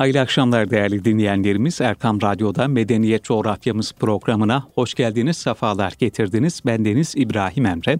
Hayırlı akşamlar değerli dinleyenlerimiz. Erkam Radyo'da Medeniyet Coğrafyamız programına hoş geldiniz, sefalar getirdiniz. Ben Deniz İbrahim Emre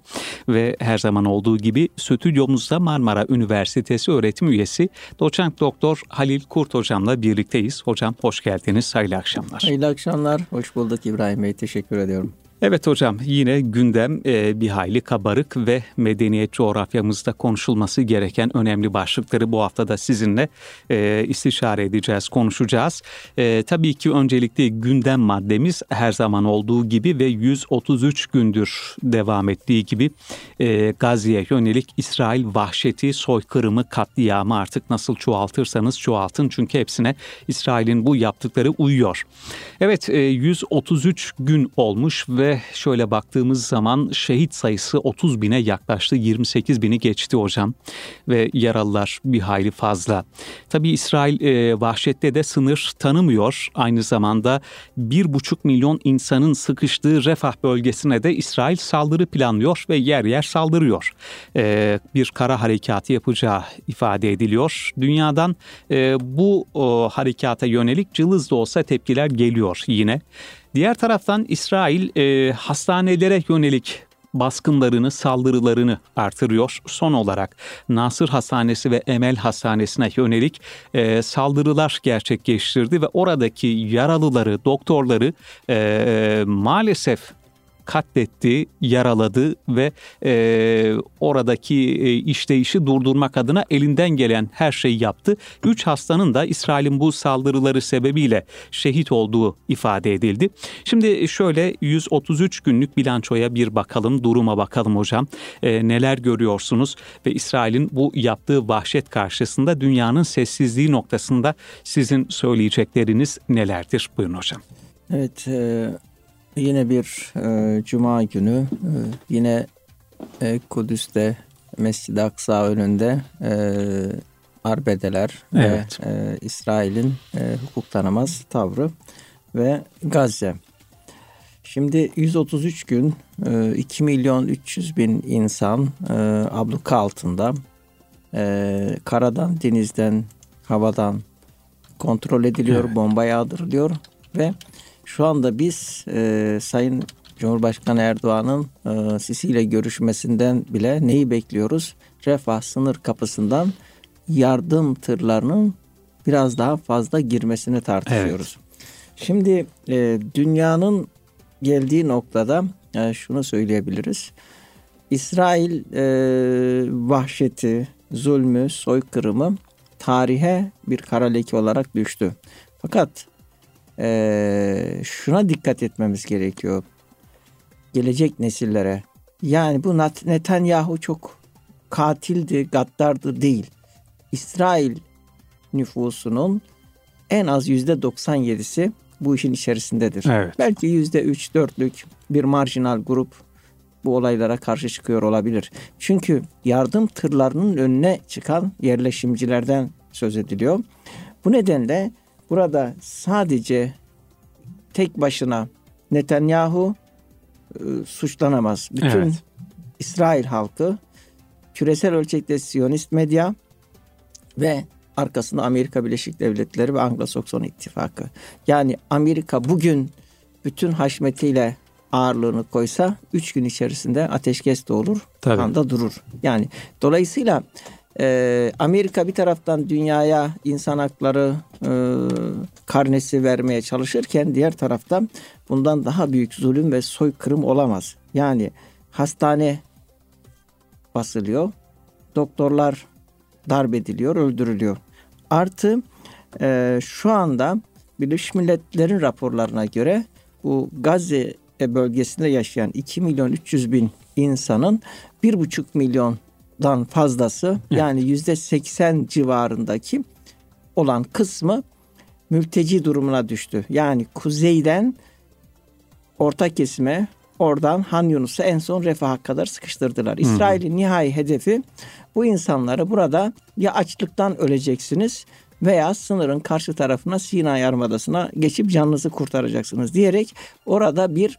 ve her zaman olduğu gibi stüdyomuzda Marmara Üniversitesi öğretim üyesi doçent doktor Halil Kurt hocamla birlikteyiz. Hocam hoş geldiniz, hayırlı akşamlar. Hayırlı akşamlar, hoş bulduk İbrahim Bey, teşekkür ediyorum. Evet hocam yine gündem e, bir hayli kabarık ve medeniyet coğrafyamızda konuşulması gereken önemli başlıkları bu hafta da sizinle e, istişare edeceğiz, konuşacağız. E, tabii ki öncelikle gündem maddemiz her zaman olduğu gibi ve 133 gündür devam ettiği gibi e, Gazze'ye yönelik İsrail vahşeti, soykırımı, katliamı artık nasıl çoğaltırsanız çoğaltın çünkü hepsine İsrail'in bu yaptıkları uyuyor. Evet e, 133 gün olmuş ve şöyle baktığımız zaman şehit sayısı 30 bine yaklaştı. 28 bini geçti hocam ve yaralılar bir hayli fazla. Tabi İsrail e, vahşette de sınır tanımıyor. Aynı zamanda 1,5 milyon insanın sıkıştığı Refah bölgesine de İsrail saldırı planlıyor ve yer yer saldırıyor. E, bir kara harekatı yapacağı ifade ediliyor. Dünyadan e, bu o, harekata yönelik cılız da olsa tepkiler geliyor yine. Diğer taraftan İsrail e, hastanelere yönelik baskınlarını, saldırılarını artırıyor. Son olarak Nasır Hastanesi ve Emel Hastanesi'ne yönelik e, saldırılar gerçekleştirdi ve oradaki yaralıları, doktorları e, maalesef katletti, yaraladı ve e, oradaki e, işleyişi durdurmak adına elinden gelen her şeyi yaptı. Üç hastanın da İsrail'in bu saldırıları sebebiyle şehit olduğu ifade edildi. Şimdi şöyle 133 günlük bilançoya bir bakalım, duruma bakalım hocam. E, neler görüyorsunuz ve İsrail'in bu yaptığı vahşet karşısında dünyanın sessizliği noktasında sizin söyleyecekleriniz nelerdir? Buyurun hocam. Evet, e, Yine bir e, cuma günü e, yine e, Kudüs'te Mescid-i Aksa önünde e, arbedeler evet. ve e, İsrail'in e, hukuk tanımaz tavrı ve Gazze. Şimdi 133 gün e, 2 milyon 300 bin insan e, abluka altında e, karadan, denizden, havadan kontrol ediliyor, evet. bomba yağdırılıyor ve şu anda biz e, Sayın Cumhurbaşkanı Erdoğan'ın e, Sisi ile görüşmesinden bile neyi bekliyoruz? Refah sınır kapısından yardım tırlarının biraz daha fazla girmesini tartışıyoruz. Evet. Şimdi e, dünyanın geldiği noktada e, şunu söyleyebiliriz. İsrail e, vahşeti, zulmü, soykırımı tarihe bir kara leke olarak düştü. Fakat e, şuna dikkat etmemiz gerekiyor. Gelecek nesillere. Yani bu Netanyahu çok katildi, gaddardı değil. İsrail nüfusunun en az yüzde 97'si bu işin içerisindedir. Evet. Belki yüzde 3-4'lük bir marjinal grup bu olaylara karşı çıkıyor olabilir. Çünkü yardım tırlarının önüne çıkan yerleşimcilerden söz ediliyor. Bu nedenle Burada sadece tek başına Netanyahu e, suçlanamaz. Bütün evet. İsrail halkı küresel ölçekte Siyonist medya ve arkasında Amerika Birleşik Devletleri ve Anglo-Sakson ittifakı. Yani Amerika bugün bütün haşmetiyle ağırlığını koysa üç gün içerisinde ateşkes de olur, Tabii. anda durur. Yani dolayısıyla ee, Amerika bir taraftan dünyaya insan hakları e, karnesi vermeye çalışırken diğer taraftan bundan daha büyük zulüm ve soykırım olamaz. Yani hastane basılıyor, doktorlar darp ediliyor, öldürülüyor. Artı e, şu anda Birleşmiş Milletler'in raporlarına göre bu Gazze bölgesinde yaşayan 2 milyon 300 bin insanın 1,5 milyon dan fazlası yani yüzde seksen civarındaki olan kısmı mülteci durumuna düştü. Yani kuzeyden orta kesime oradan Han Yunus'a en son refaha kadar sıkıştırdılar. İsrail'in nihai hedefi bu insanları burada ya açlıktan öleceksiniz veya sınırın karşı tarafına Sina Yarımadası'na geçip canınızı kurtaracaksınız diyerek orada bir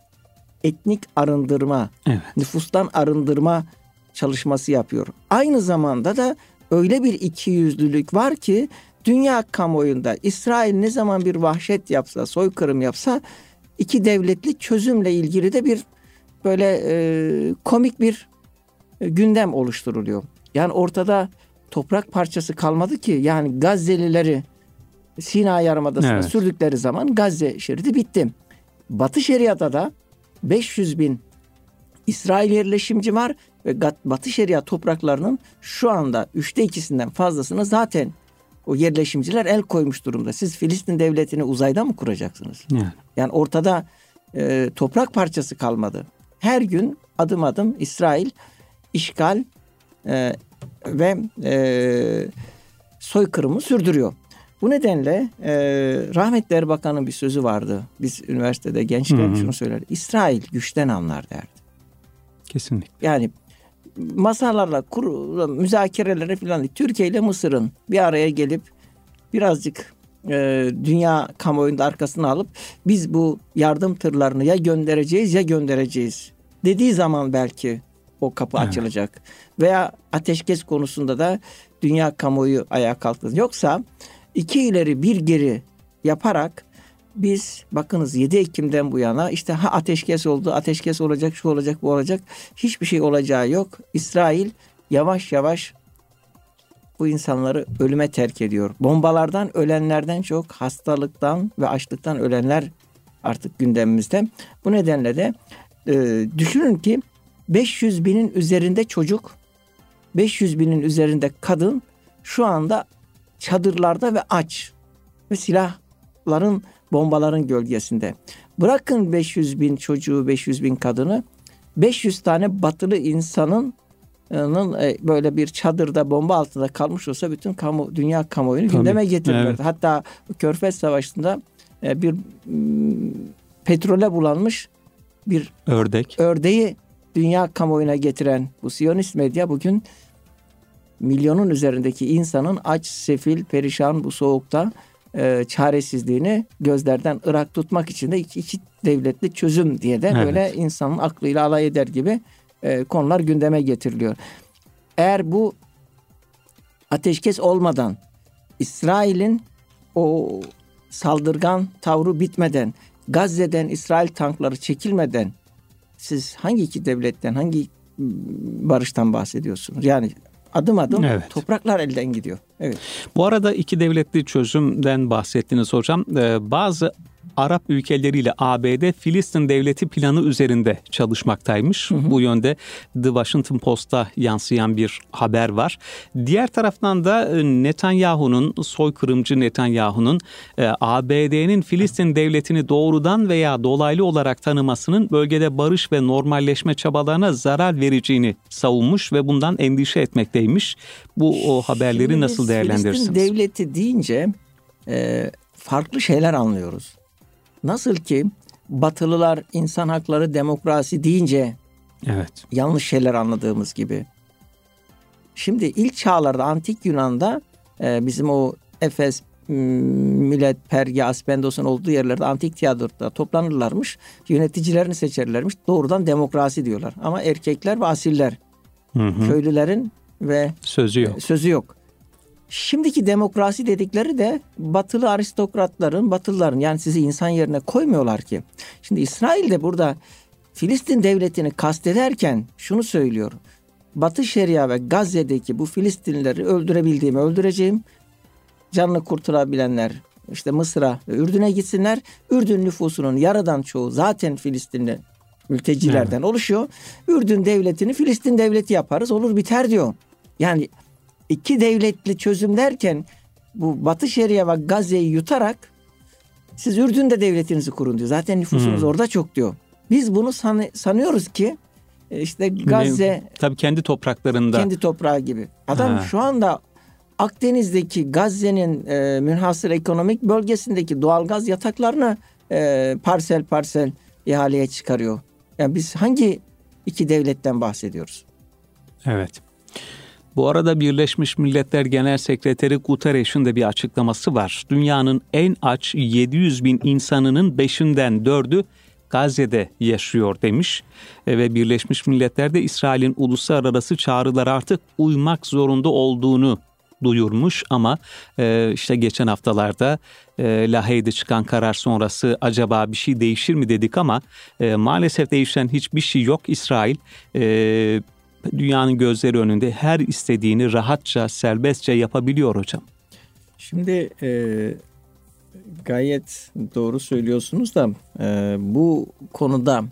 etnik arındırma, evet. nüfustan arındırma çalışması yapıyor. Aynı zamanda da öyle bir ikiyüzlülük var ki dünya kamuoyunda İsrail ne zaman bir vahşet yapsa, soykırım yapsa iki devletli çözümle ilgili de bir böyle e, komik bir e, gündem oluşturuluyor. Yani ortada toprak parçası kalmadı ki yani Gazze'lileri Sina Yarımadası'na evet. sürdükleri zaman Gazze şeridi bitti. Batı Şeria'da da 500 bin İsrail yerleşimci var ve Batı Şeria topraklarının şu anda üçte ikisinden fazlasını zaten o yerleşimciler el koymuş durumda. Siz Filistin devletini uzayda mı kuracaksınız? Yani, yani ortada e, toprak parçası kalmadı. Her gün adım adım İsrail işgal e, ve e, soykırımı sürdürüyor. Bu nedenle e, rahmetli Erbakan'ın bir sözü vardı. Biz üniversitede gençken şunu söyler. İsrail güçten anlar derdi. Kesinlikle. Yani masalarla, kur, müzakerelere falan Türkiye ile Mısır'ın bir araya gelip birazcık e, dünya kamuoyunda arkasına alıp biz bu yardım tırlarını ya göndereceğiz ya göndereceğiz dediği zaman belki o kapı evet. açılacak. Veya ateşkes konusunda da dünya kamuoyu ayağa kalktı. Yoksa iki ileri bir geri yaparak biz bakınız 7 Ekim'den bu yana işte ha ateşkes oldu, ateşkes olacak, şu olacak, bu olacak. Hiçbir şey olacağı yok. İsrail yavaş yavaş bu insanları ölüme terk ediyor. Bombalardan ölenlerden çok hastalıktan ve açlıktan ölenler artık gündemimizde. Bu nedenle de e, düşünün ki 500 binin üzerinde çocuk, 500 binin üzerinde kadın şu anda çadırlarda ve aç ve silahların bombaların gölgesinde. Bırakın 500 bin çocuğu, 500 bin kadını, 500 tane batılı insanın e, böyle bir çadırda bomba altında kalmış olsa bütün kamu dünya kamuoyunu Tabii, gündeme getirirlerdi. Evet. Hatta Körfez Savaşı'nda e, bir petrole bulanmış bir ördek ördeği dünya kamuoyuna getiren bu Siyonist medya bugün milyonun üzerindeki insanın aç, sefil, perişan bu soğukta e, çaresizliğini gözlerden ırak tutmak için de iki, iki devletli çözüm diye de evet. böyle insanın aklıyla alay eder gibi e, konular gündeme getiriliyor. Eğer bu ateşkes olmadan İsrail'in o saldırgan tavrı bitmeden Gazze'den İsrail tankları çekilmeden siz hangi iki devletten hangi barıştan bahsediyorsunuz? Yani adım adım evet. topraklar elden gidiyor. Evet. Bu arada iki devletli çözümden bahsettiniz hocam. Ee, bazı Arap ülkeleriyle ABD Filistin devleti planı üzerinde çalışmaktaymış. Hı hı. Bu yönde The Washington Post'ta yansıyan bir haber var. Diğer taraftan da e, Netanyahu'nun, soykırımcı Netanyahu'nun e, ABD'nin Filistin devletini doğrudan veya dolaylı olarak tanımasının bölgede barış ve normalleşme çabalarına zarar vereceğini savunmuş ve bundan endişe etmekteymiş. Bu o haberleri Şimdi nasıl değerlendirirsiniz? Filistin devleti deyince e, farklı şeyler anlıyoruz. Nasıl ki Batılılar insan hakları demokrasi deyince evet. yanlış şeyler anladığımız gibi. Şimdi ilk çağlarda antik Yunan'da e, bizim o Efes, Milet, Perge, Aspendos'un olduğu yerlerde antik tiyatroda toplanırlarmış. Yöneticilerini seçerlermiş. Doğrudan demokrasi diyorlar. Ama erkekler ve asiller. Hı hı. Köylülerin ve sözü yok. Sözü yok. Şimdiki demokrasi dedikleri de batılı aristokratların, batılıların yani sizi insan yerine koymuyorlar ki. Şimdi İsrail de burada Filistin devletini kastederken şunu söylüyor. Batı Şeria ve Gazze'deki bu Filistinlileri öldürebildiğimi öldüreceğim. Canını kurtarabilenler işte Mısır'a ve Ürdün'e gitsinler. Ürdün nüfusunun yarıdan çoğu zaten Filistinli mültecilerden evet. oluşuyor. Ürdün devletini Filistin devleti yaparız olur biter diyor. Yani iki devletli çözüm derken bu Batı Şeria ve Gazze'yi yutarak siz Ürdün'de devletinizi kurun diyor. Zaten nüfusunuz hmm. orada çok diyor. Biz bunu san, sanıyoruz ki e, işte Gazze tabii kendi topraklarında kendi toprağı gibi. Adam ha. şu anda Akdeniz'deki Gazze'nin e, münhasır ekonomik bölgesindeki doğalgaz yataklarını e, parsel parsel ihaleye çıkarıyor. Yani biz hangi iki devletten bahsediyoruz? Evet. Bu arada Birleşmiş Milletler Genel Sekreteri Guterres'in de bir açıklaması var. Dünyanın en aç 700 bin insanının beşinden dördü Gazze'de yaşıyor demiş e, ve Birleşmiş Milletler de İsrail'in uluslararası çağrılara artık uymak zorunda olduğunu duyurmuş ama e, işte geçen haftalarda e, Lahey'de çıkan karar sonrası acaba bir şey değişir mi dedik ama e, maalesef değişen hiçbir şey yok. İsrail e, dünyanın gözleri önünde her istediğini rahatça, serbestçe yapabiliyor hocam. Şimdi e, gayet doğru söylüyorsunuz da e, bu konuda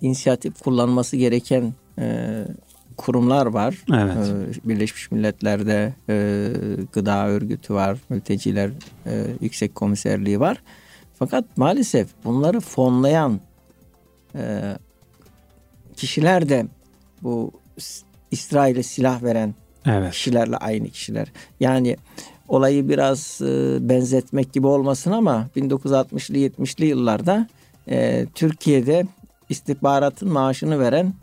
inisiyatif kullanması gereken e, kurumlar var. Evet. E, Birleşmiş Milletler'de e, gıda örgütü var, mülteciler e, yüksek komiserliği var. Fakat maalesef bunları fonlayan e, kişiler de bu İsrail'e silah veren evet. kişilerle aynı kişiler. Yani olayı biraz e, benzetmek gibi olmasın ama 1960'lı 70'li yıllarda e, Türkiye'de istihbaratın maaşını veren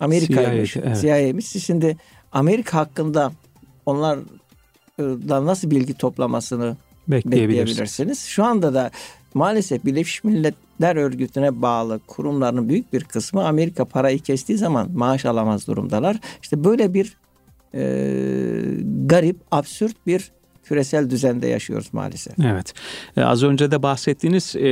Amerika'ymış. CIA, evet. CIA'ymış. Şimdi Amerika hakkında onlardan nasıl bilgi toplamasını bekleyebilirsiniz. Şu anda da maalesef Birleşmiş Milletler Örgütü'ne bağlı kurumların büyük bir kısmı Amerika parayı kestiği zaman maaş alamaz durumdalar. İşte böyle bir e, garip, absürt bir küresel düzende yaşıyoruz maalesef. Evet. Ee, az önce de bahsettiğiniz e,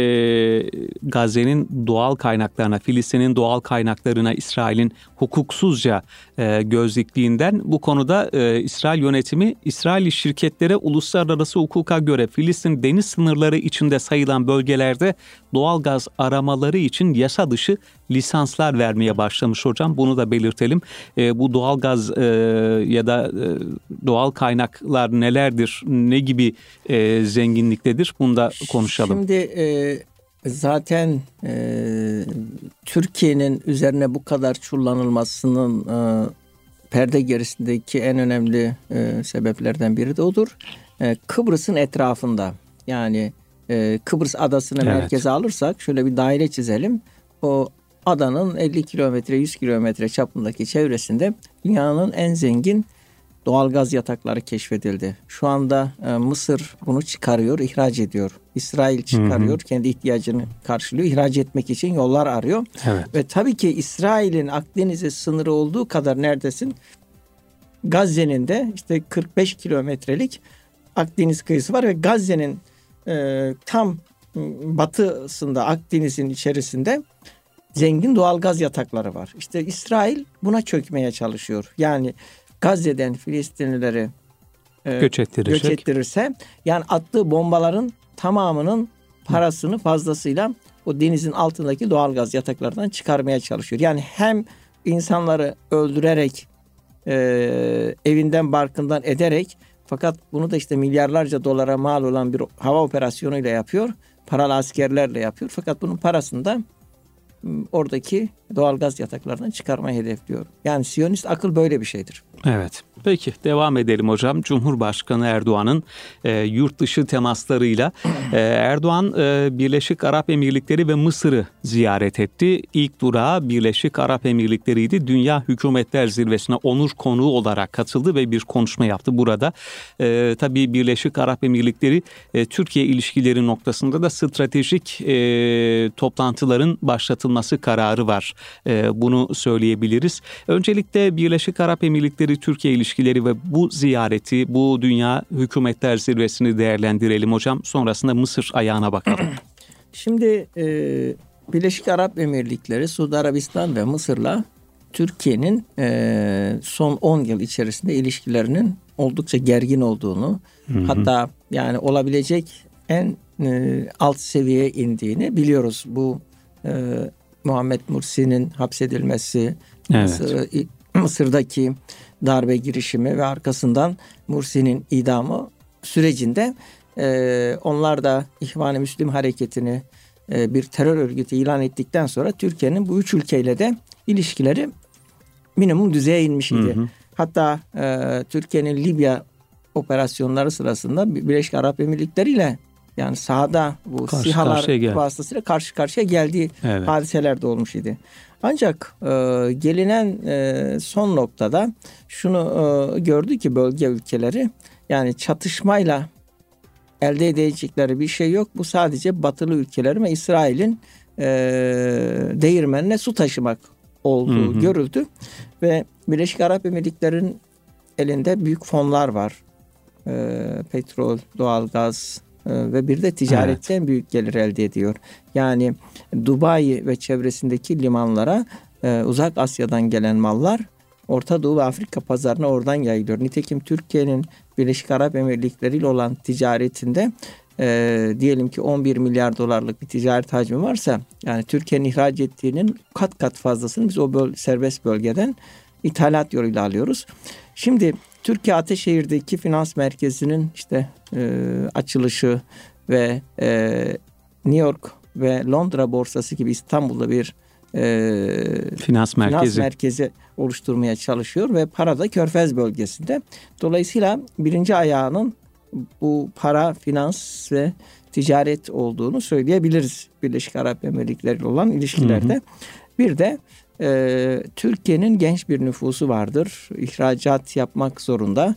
Gazze'nin doğal kaynaklarına, Filistin'in doğal kaynaklarına İsrail'in hukuksuzca e, gözlükliğinden bu konuda e, İsrail yönetimi İsrail şirketlere uluslararası hukuka göre Filistin deniz sınırları içinde sayılan bölgelerde doğal gaz aramaları için yasa dışı lisanslar vermeye başlamış hocam. Bunu da belirtelim. E, bu doğal gaz e, ya da e, doğal kaynaklar nelerdir? Ne gibi e, zenginliktedir? Bunu da konuşalım. Şimdi e, zaten e, Türkiye'nin üzerine bu kadar çullanılmasının e, perde gerisindeki en önemli e, sebeplerden biri de odur. E, Kıbrıs'ın etrafında yani e, Kıbrıs adasını evet. merkeze alırsak şöyle bir daire çizelim. O adanın 50 kilometre 100 kilometre çapındaki çevresinde dünyanın en zengin doğal gaz yatakları keşfedildi. Şu anda e, Mısır bunu çıkarıyor, ihraç ediyor. İsrail çıkarıyor, hı hı. kendi ihtiyacını karşılıyor. İhraç etmek için yollar arıyor. Evet. Ve tabii ki İsrail'in Akdeniz'e sınırı olduğu kadar neredesin? Gazze'nin de işte 45 kilometrelik Akdeniz kıyısı var ve Gazze'nin e, tam batısında Akdeniz'in içerisinde zengin doğal gaz yatakları var. İşte İsrail buna çökmeye çalışıyor. Yani Gazze'den Filistinlileri e, göç, göç ettirirse yani attığı bombaların tamamının parasını fazlasıyla o denizin altındaki doğal gaz yataklardan çıkarmaya çalışıyor. Yani hem insanları öldürerek e, evinden barkından ederek fakat bunu da işte milyarlarca dolara mal olan bir hava operasyonuyla yapıyor. Paralı askerlerle yapıyor. Fakat bunun parasını da oradaki doğalgaz yataklarından çıkarmayı hedefliyor. Yani Siyonist akıl böyle bir şeydir. Evet. Peki devam edelim hocam. Cumhurbaşkanı Erdoğan'ın e, yurt dışı temaslarıyla e, Erdoğan e, Birleşik Arap Emirlikleri ve Mısır'ı ziyaret etti. İlk durağı Birleşik Arap Emirlikleri'ydi. Dünya Hükümetler Zirvesi'ne onur konuğu olarak katıldı ve bir konuşma yaptı burada. E, tabii Birleşik Arap Emirlikleri e, Türkiye ilişkileri noktasında da stratejik e, toplantıların başlatılması kararı var. E, bunu söyleyebiliriz. Öncelikle Birleşik Arap Emirlikleri Türkiye ilişkileri ve bu ziyareti, bu dünya hükümetler zirvesini değerlendirelim hocam. Sonrasında Mısır ayağına bakalım. Şimdi e, Birleşik Arap Emirlikleri, Suudi Arabistan ve Mısır'la Türkiye'nin e, son 10 yıl içerisinde ilişkilerinin oldukça gergin olduğunu, hı hı. hatta yani olabilecek en e, alt seviyeye indiğini biliyoruz. Bu e, Muhammed Mursi'nin hapsedilmesi, evet. Mısır, Mısır'daki darbe girişimi ve arkasından Mursi'nin idamı sürecinde e, onlar da İhvan-ı Müslim hareketini e, bir terör örgütü ilan ettikten sonra Türkiye'nin bu üç ülkeyle de ilişkileri minimum düzeye inmiş idi. Hı hı. Hatta e, Türkiye'nin Libya operasyonları sırasında Birleşik Arap Emirlikleri ile yani sahada bu karşı SİHA'lar vasıtasıyla karşı karşıya geldiği evet. hadiseler de olmuş idi. Ancak e, gelinen e, son noktada şunu e, gördü ki bölge ülkeleri yani çatışmayla elde edecekleri bir şey yok. Bu sadece batılı ülkelerin ve İsrail'in e, değirmenine su taşımak olduğu hı hı. görüldü. Ve Birleşik Arap Emirlikleri'nin elinde büyük fonlar var. e, petrol, doğalgaz ve bir de ticaretten evet. büyük gelir elde ediyor. Yani Dubai ve çevresindeki limanlara e, uzak Asya'dan gelen mallar Orta Doğu ve Afrika pazarına oradan yayılıyor. Nitekim Türkiye'nin Birleşik Arap Emirlikleri ile olan ticaretinde e, diyelim ki 11 milyar dolarlık bir ticaret hacmi varsa yani Türkiye'nin ihraç ettiğinin kat kat fazlasını biz o böl serbest bölgeden ithalat yoluyla alıyoruz. Şimdi Türkiye Ateşehir'deki finans merkezinin işte e, açılışı ve e, New York ve Londra borsası gibi İstanbul'da bir e, finans merkezi. finans merkezi oluşturmaya çalışıyor ve para da Körfez bölgesinde. Dolayısıyla birinci ayağının bu para, finans ve ticaret olduğunu söyleyebiliriz Birleşik Arap Emirlikleri ile olan ilişkilerde. Hı hı. Bir de Türkiye'nin genç bir nüfusu vardır. İhracat yapmak zorunda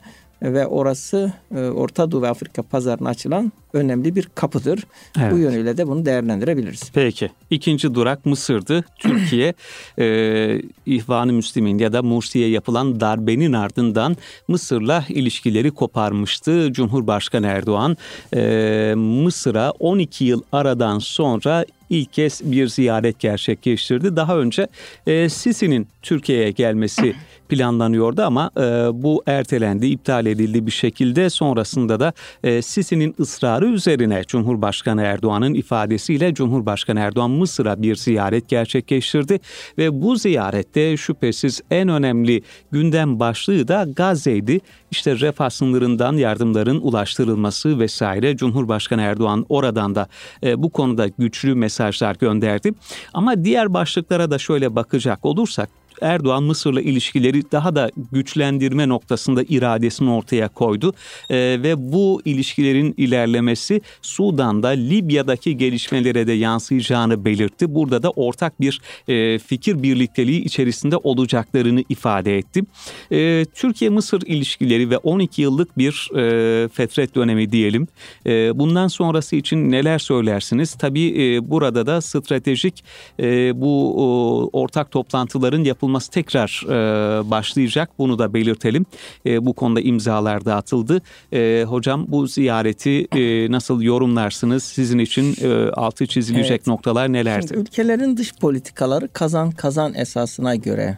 ve orası e, Orta Doğu ve Afrika pazarına açılan önemli bir kapıdır. Evet. Bu yönüyle de bunu değerlendirebiliriz. Peki. İkinci durak Mısır'dı. Türkiye e, İhvan-ı Müslimin ya da Mursi'ye yapılan darbenin ardından Mısır'la ilişkileri koparmıştı. Cumhurbaşkanı Erdoğan e, Mısır'a 12 yıl aradan sonra ilk kez bir ziyaret gerçekleştirdi. Daha önce e, Sisi'nin Türkiye'ye gelmesi planlanıyordu ama e, bu ertelendi, iptal edildi bir şekilde. Sonrasında da e, Sisi'nin ısrarı üzerine Cumhurbaşkanı Erdoğan'ın ifadesiyle Cumhurbaşkanı Erdoğan Mısır'a bir ziyaret gerçekleştirdi ve bu ziyarette şüphesiz en önemli gündem başlığı da Gazze'ydi. İşte refah sınırından yardımların ulaştırılması vesaire Cumhurbaşkanı Erdoğan oradan da e, bu konuda güçlü mesajlar gönderdi. Ama diğer başlıklara da şöyle bakacak olursak Erdoğan Mısır'la ilişkileri daha da güçlendirme noktasında iradesini ortaya koydu e, ve bu ilişkilerin ilerlemesi Sudan'da Libya'daki gelişmelere de yansıyacağını belirtti. Burada da ortak bir e, fikir birlikteliği içerisinde olacaklarını ifade etti. E, Türkiye-Mısır ilişkileri ve 12 yıllık bir e, fetret dönemi diyelim. E, bundan sonrası için neler söylersiniz? Tabii e, burada da stratejik e, bu o, ortak toplantıların yapılması yapılması tekrar e, başlayacak. Bunu da belirtelim. E, bu konuda imzalar dağıtıldı. E, hocam bu ziyareti e, nasıl yorumlarsınız? Sizin için e, altı çizilecek evet. noktalar nelerdi? Şimdi ülkelerin dış politikaları kazan kazan esasına göre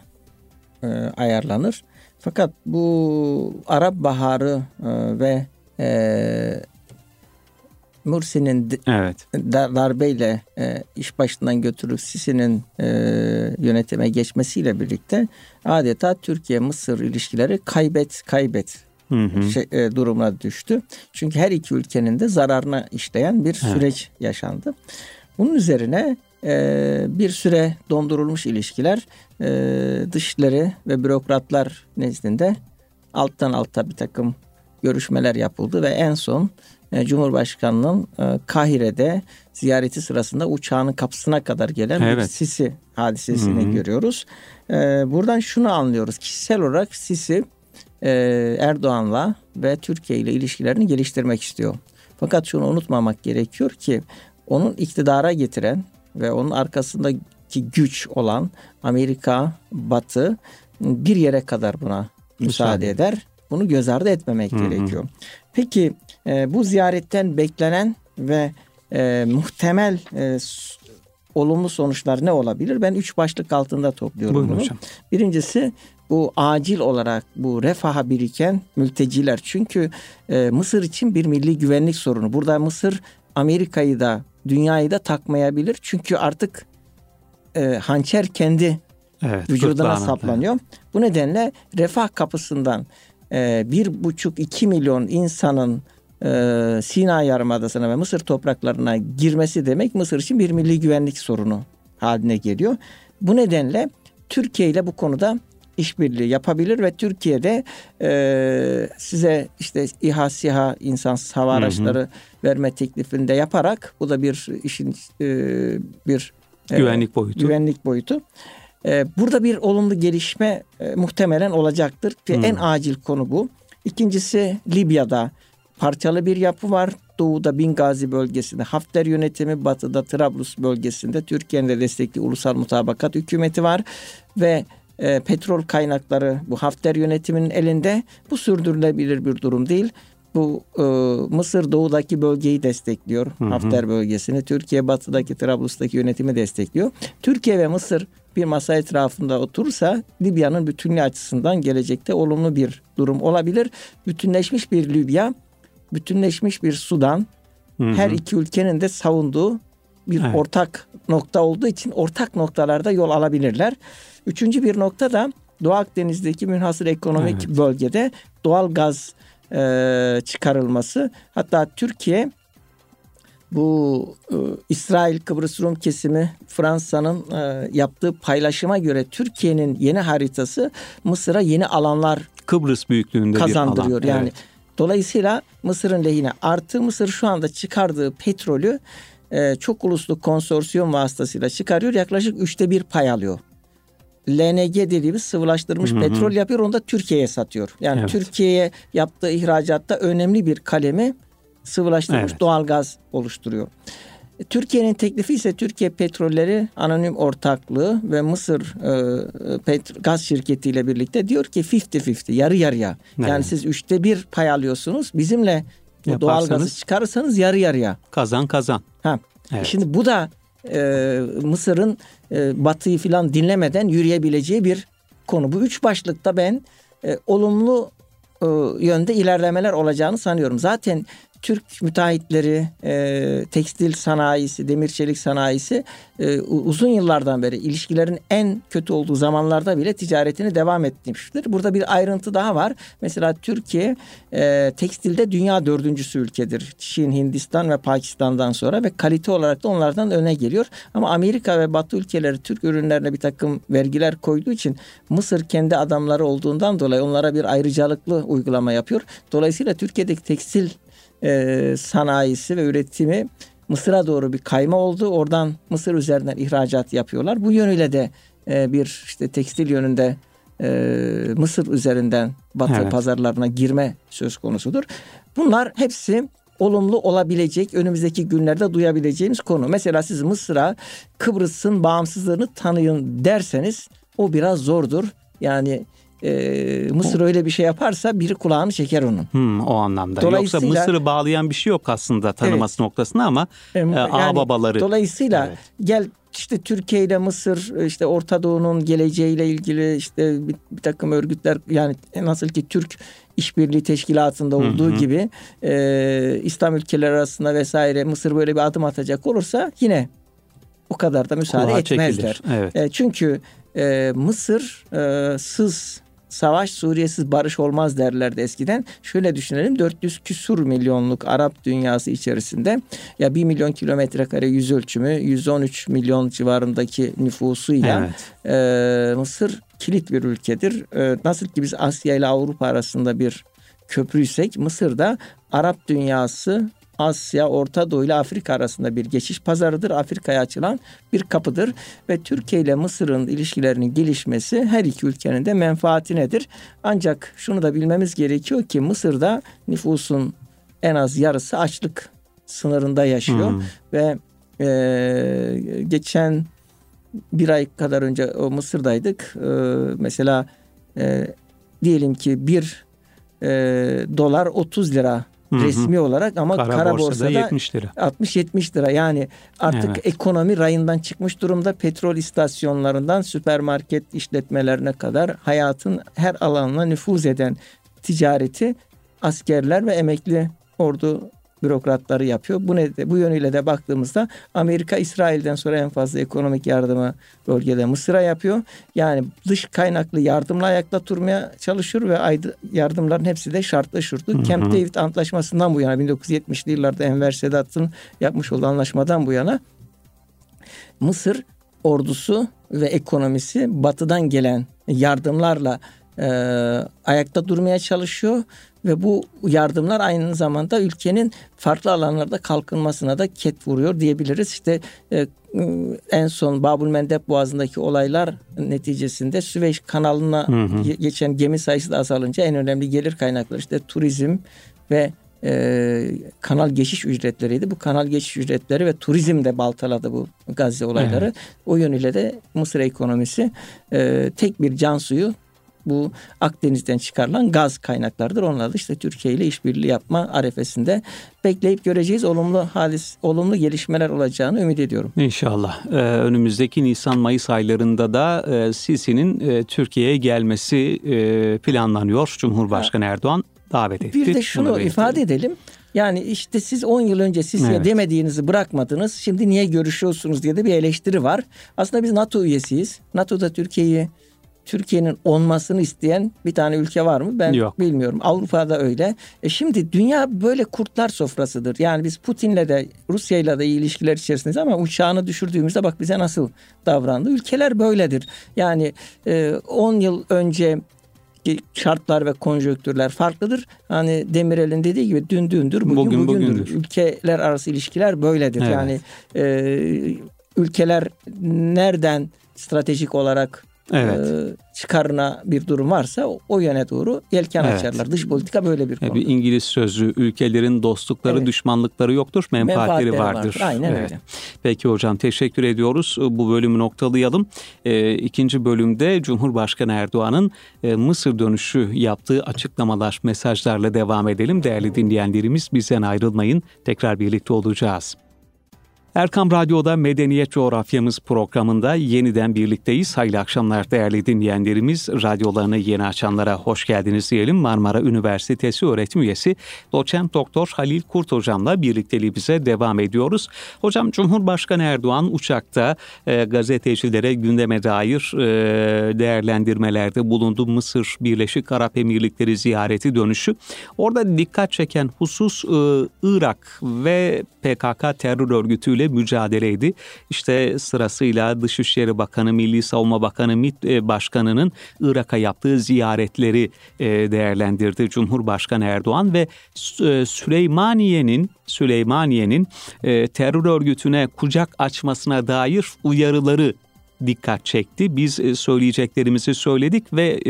e, ayarlanır. Fakat bu Arap Baharı e, ve e, Mursi'nin evet. darbeyle e, iş başından götürüp Sisi'nin e, yönetime geçmesiyle birlikte adeta Türkiye-Mısır ilişkileri kaybet kaybet hı hı. Şey, e, durumuna düştü. Çünkü her iki ülkenin de zararına işleyen bir süreç evet. yaşandı. Bunun üzerine e, bir süre dondurulmuş ilişkiler e, dışları ve bürokratlar nezdinde alttan alta bir takım görüşmeler yapıldı ve en son Cumhurbaşkanı'nın e, Kahire'de ziyareti sırasında uçağının kapısına kadar gelen evet. bir Sisi hadisesini Hı-hı. görüyoruz. E, buradan şunu anlıyoruz. Kişisel olarak Sisi Erdoğan'la ve Türkiye ile ilişkilerini geliştirmek istiyor. Fakat şunu unutmamak gerekiyor ki onun iktidara getiren ve onun arkasındaki güç olan Amerika, Batı bir yere kadar buna müsaade, müsaade eder. Bunu göz ardı etmemek Hı-hı. gerekiyor. Peki e, bu ziyaretten beklenen ve e, muhtemel e, olumlu sonuçlar ne olabilir? Ben üç başlık altında topluyorum Buyurun bunu. Hocam. Birincisi bu acil olarak bu refaha biriken mülteciler. Çünkü e, Mısır için bir milli güvenlik sorunu. Burada Mısır Amerika'yı da dünyayı da takmayabilir. Çünkü artık e, hançer kendi evet, vücuduna saplanıyor. Evet. Bu nedenle refah kapısından e, bir buçuk iki milyon insanın e, Sina Yarımadası'na ve Mısır topraklarına girmesi demek Mısır için bir milli güvenlik sorunu haline geliyor. Bu nedenle Türkiye ile bu konuda işbirliği yapabilir ve Türkiye'de e, size işte İHA, SİHA insansız hava araçları hı hı. verme teklifinde yaparak bu da bir işin e, bir e, güvenlik boyutu. Güvenlik boyutu. E, burada bir olumlu gelişme e, muhtemelen olacaktır. Hmm. En acil konu bu. İkincisi Libya'da parçalı bir yapı var. Doğuda Bingazi bölgesinde Hafter yönetimi, batıda Trablus bölgesinde Türkiye'nin de destekli ulusal mutabakat hükümeti var ve e, petrol kaynakları bu Hafter yönetiminin elinde. Bu sürdürülebilir bir durum değil. bu e, Mısır doğudaki bölgeyi destekliyor. Hı hı. Hafter bölgesini. Türkiye batıdaki Trablus'taki yönetimi destekliyor. Türkiye ve Mısır bir masa etrafında oturursa Libya'nın bütünlüğü açısından gelecekte olumlu bir durum olabilir. Bütünleşmiş bir Libya, bütünleşmiş bir Sudan, hı hı. her iki ülkenin de savunduğu bir evet. ortak nokta olduğu için ortak noktalarda yol alabilirler. Üçüncü bir nokta da Doğu Akdeniz'deki münhasır ekonomik evet. bölgede doğal gaz e, çıkarılması. Hatta Türkiye bu e, İsrail Kıbrıs Rum kesimi Fransa'nın e, yaptığı paylaşıma göre Türkiye'nin yeni haritası Mısır'a yeni alanlar Kıbrıs büyüklüğünde kazandırıyor. bir alan. Yani evet. Dolayısıyla Mısır'ın lehine artı Mısır şu anda çıkardığı petrolü e, çok uluslu konsorsiyum vasıtasıyla çıkarıyor. Yaklaşık üçte bir pay alıyor. LNG dediğimiz sıvılaştırmış hı hı. petrol yapıyor onu da Türkiye'ye satıyor. Yani evet. Türkiye'ye yaptığı ihracatta önemli bir kalemi sıvılaştırmış evet. doğal gaz oluşturuyor. E, Türkiye'nin teklifi ise Türkiye Petrolleri Anonim Ortaklığı ve Mısır e, Pet, Gaz Şirketi ile birlikte diyor ki 50-50 yarı yarıya. Evet. Yani siz üçte bir pay alıyorsunuz. Bizimle bu doğal gazı çıkarırsanız yarı yarıya. Kazan kazan. Ha. Evet. Şimdi bu da e, Mısır'ın e, Batı'yı falan dinlemeden yürüyebileceği bir konu. Bu üç başlıkta ben e, olumlu e, yönde ilerlemeler olacağını sanıyorum. Zaten Türk müteahhitleri, e, tekstil sanayisi, demir çelik sanayisi e, uzun yıllardan beri ilişkilerin en kötü olduğu zamanlarda bile ticaretini devam etmiştir. Burada bir ayrıntı daha var. Mesela Türkiye e, tekstilde dünya dördüncüsü ülkedir. Çin, Hindistan ve Pakistan'dan sonra ve kalite olarak da onlardan öne geliyor. Ama Amerika ve Batı ülkeleri Türk ürünlerine bir takım vergiler koyduğu için Mısır kendi adamları olduğundan dolayı onlara bir ayrıcalıklı uygulama yapıyor. Dolayısıyla Türkiye'deki tekstil e, sanayisi ve üretimi Mısır'a doğru bir kayma oldu. Oradan Mısır üzerinden ihracat yapıyorlar. Bu yönüyle de e, bir işte tekstil yönünde e, Mısır üzerinden Batı evet. pazarlarına girme söz konusudur. Bunlar hepsi olumlu olabilecek önümüzdeki günlerde duyabileceğimiz konu. Mesela siz Mısır'a Kıbrıs'ın bağımsızlığını tanıyın derseniz o biraz zordur. Yani e, Mısır öyle bir şey yaparsa biri kulağını çeker onun. Hmm, o anlamda. Dolayısıyla, Yoksa Mısır'ı bağlayan bir şey yok aslında tanıması evet, noktasında ama e, yani, ağ babaları. Dolayısıyla evet. gel işte Türkiye ile Mısır işte Orta Doğu'nun geleceğiyle ilgili işte bir, bir takım örgütler yani nasıl ki Türk İşbirliği Teşkilatı'nda olduğu hı hı. gibi e, İslam ülkeleri arasında vesaire Mısır böyle bir adım atacak olursa yine o kadar da müsaade Kulağa etmezler. Evet. E, çünkü e, Mısır e, sız savaş Suriyesiz barış olmaz derlerdi eskiden. Şöyle düşünelim 400 küsur milyonluk Arap dünyası içerisinde ya 1 milyon kilometre kare yüz ölçümü 113 milyon civarındaki nüfusuyla evet. e, Mısır kilit bir ülkedir. E, nasıl ki biz Asya ile Avrupa arasında bir köprüysek Mısır'da Arap dünyası Asya, Orta Doğu ile Afrika arasında bir geçiş pazarıdır. Afrika'ya açılan bir kapıdır ve Türkiye ile Mısır'ın ilişkilerinin gelişmesi her iki ülkenin de menfaatinedir. Ancak şunu da bilmemiz gerekiyor ki Mısır'da nüfusun en az yarısı açlık sınırında yaşıyor hmm. ve e, geçen bir ay kadar önce o Mısır'daydık. E, mesela e, diyelim ki bir e, dolar 30 lira Hı-hı. resmi olarak ama kara, kara borsada, borsada 70 lira. 60-70 lira. Yani artık evet. ekonomi rayından çıkmış durumda. Petrol istasyonlarından süpermarket işletmelerine kadar hayatın her alanına nüfuz eden ticareti askerler ve emekli ordu bürokratları yapıyor. Bu ne bu yönüyle de baktığımızda Amerika İsrail'den sonra en fazla ekonomik yardımı bölgede Mısır'a yapıyor. Yani dış kaynaklı yardımla ayakta durmaya çalışıyor ve yardımların hepsi de şartlı şurtu. Camp David antlaşmasından bu yana 1970'li yıllarda Enver Sedat'ın yapmış olduğu anlaşmadan bu yana Mısır ordusu ve ekonomisi batıdan gelen yardımlarla e, ayakta durmaya çalışıyor ve bu yardımlar aynı zamanda ülkenin farklı alanlarda kalkınmasına da ket vuruyor diyebiliriz. İşte e, en son Babul Mendeb Boğazı'ndaki olaylar neticesinde Süveyş kanalına hı hı. geçen gemi sayısı da azalınca en önemli gelir kaynakları işte turizm ve e, kanal geçiş ücretleriydi. Bu kanal geçiş ücretleri ve turizm de baltaladı bu Gazze olayları. Evet. O yönüyle de Mısır ekonomisi e, tek bir can suyu bu Akdeniz'den çıkarılan gaz kaynaklardır. Onlar da işte Türkiye ile işbirliği yapma arefesinde bekleyip göreceğiz. Olumlu halis, olumlu gelişmeler olacağını ümit ediyorum. İnşallah. Ee, önümüzdeki Nisan-Mayıs aylarında da e, Sisi'nin e, Türkiye'ye gelmesi e, planlanıyor. Cumhurbaşkanı ha. Erdoğan davet etti. Bir de şunu ifade edelim. Yani işte siz 10 yıl önce Sisi'ye evet. demediğinizi bırakmadınız. Şimdi niye görüşüyorsunuz diye de bir eleştiri var. Aslında biz NATO üyesiyiz. NATO'da Türkiye'yi Türkiye'nin olmasını isteyen bir tane ülke var mı? Ben Yok. bilmiyorum. Avrupa'da öyle. E şimdi dünya böyle kurtlar sofrasıdır. Yani biz Putin'le de Rusya'yla da iyi ilişkiler içerisindeyiz ama uçağını düşürdüğümüzde bak bize nasıl davrandı. Ülkeler böyledir. Yani 10 e, yıl önce şartlar ve konjonktürler farklıdır. Hani Demirel'in dediği gibi dün dündür, bugün, bugün bugündür. bugündür. Ülkeler arası ilişkiler böyledir. Evet. Yani e, ülkeler nereden stratejik olarak evet. e, çıkarına bir durum varsa o yöne doğru yelken evet. açarlar. Dış politika böyle bir konu. Bir İngiliz sözü ülkelerin dostlukları, evet. düşmanlıkları yoktur, menfaatleri, menfaatleri vardır. vardır. Aynen evet. öyle. Peki hocam teşekkür ediyoruz. Bu bölümü noktalayalım. E, ikinci bölümde Cumhurbaşkanı Erdoğan'ın e, Mısır dönüşü yaptığı açıklamalar, mesajlarla devam edelim. Değerli dinleyenlerimiz bizden ayrılmayın. Tekrar birlikte olacağız. Erkam Radyo'da Medeniyet Coğrafyamız programında yeniden birlikteyiz. Hayırlı akşamlar değerli dinleyenlerimiz. Radyolarını yeni açanlara hoş geldiniz diyelim. Marmara Üniversitesi öğretim üyesi doçent doktor Halil Kurt hocamla birlikteliğimize devam ediyoruz. Hocam Cumhurbaşkanı Erdoğan uçakta e, gazetecilere gündeme dair e, değerlendirmelerde bulundu. Mısır Birleşik Arap Emirlikleri ziyareti dönüşü. Orada dikkat çeken husus e, Irak ve PKK terör örgütüyle mücadeleydi. İşte sırasıyla Dışişleri Bakanı, Milli Savunma Bakanı, MİT e, Başkanı'nın Irak'a yaptığı ziyaretleri e, değerlendirdi Cumhurbaşkanı Erdoğan ve e, Süleymaniye'nin Süleymaniye'nin terör örgütüne kucak açmasına dair uyarıları dikkat çekti. Biz söyleyeceklerimizi söyledik ve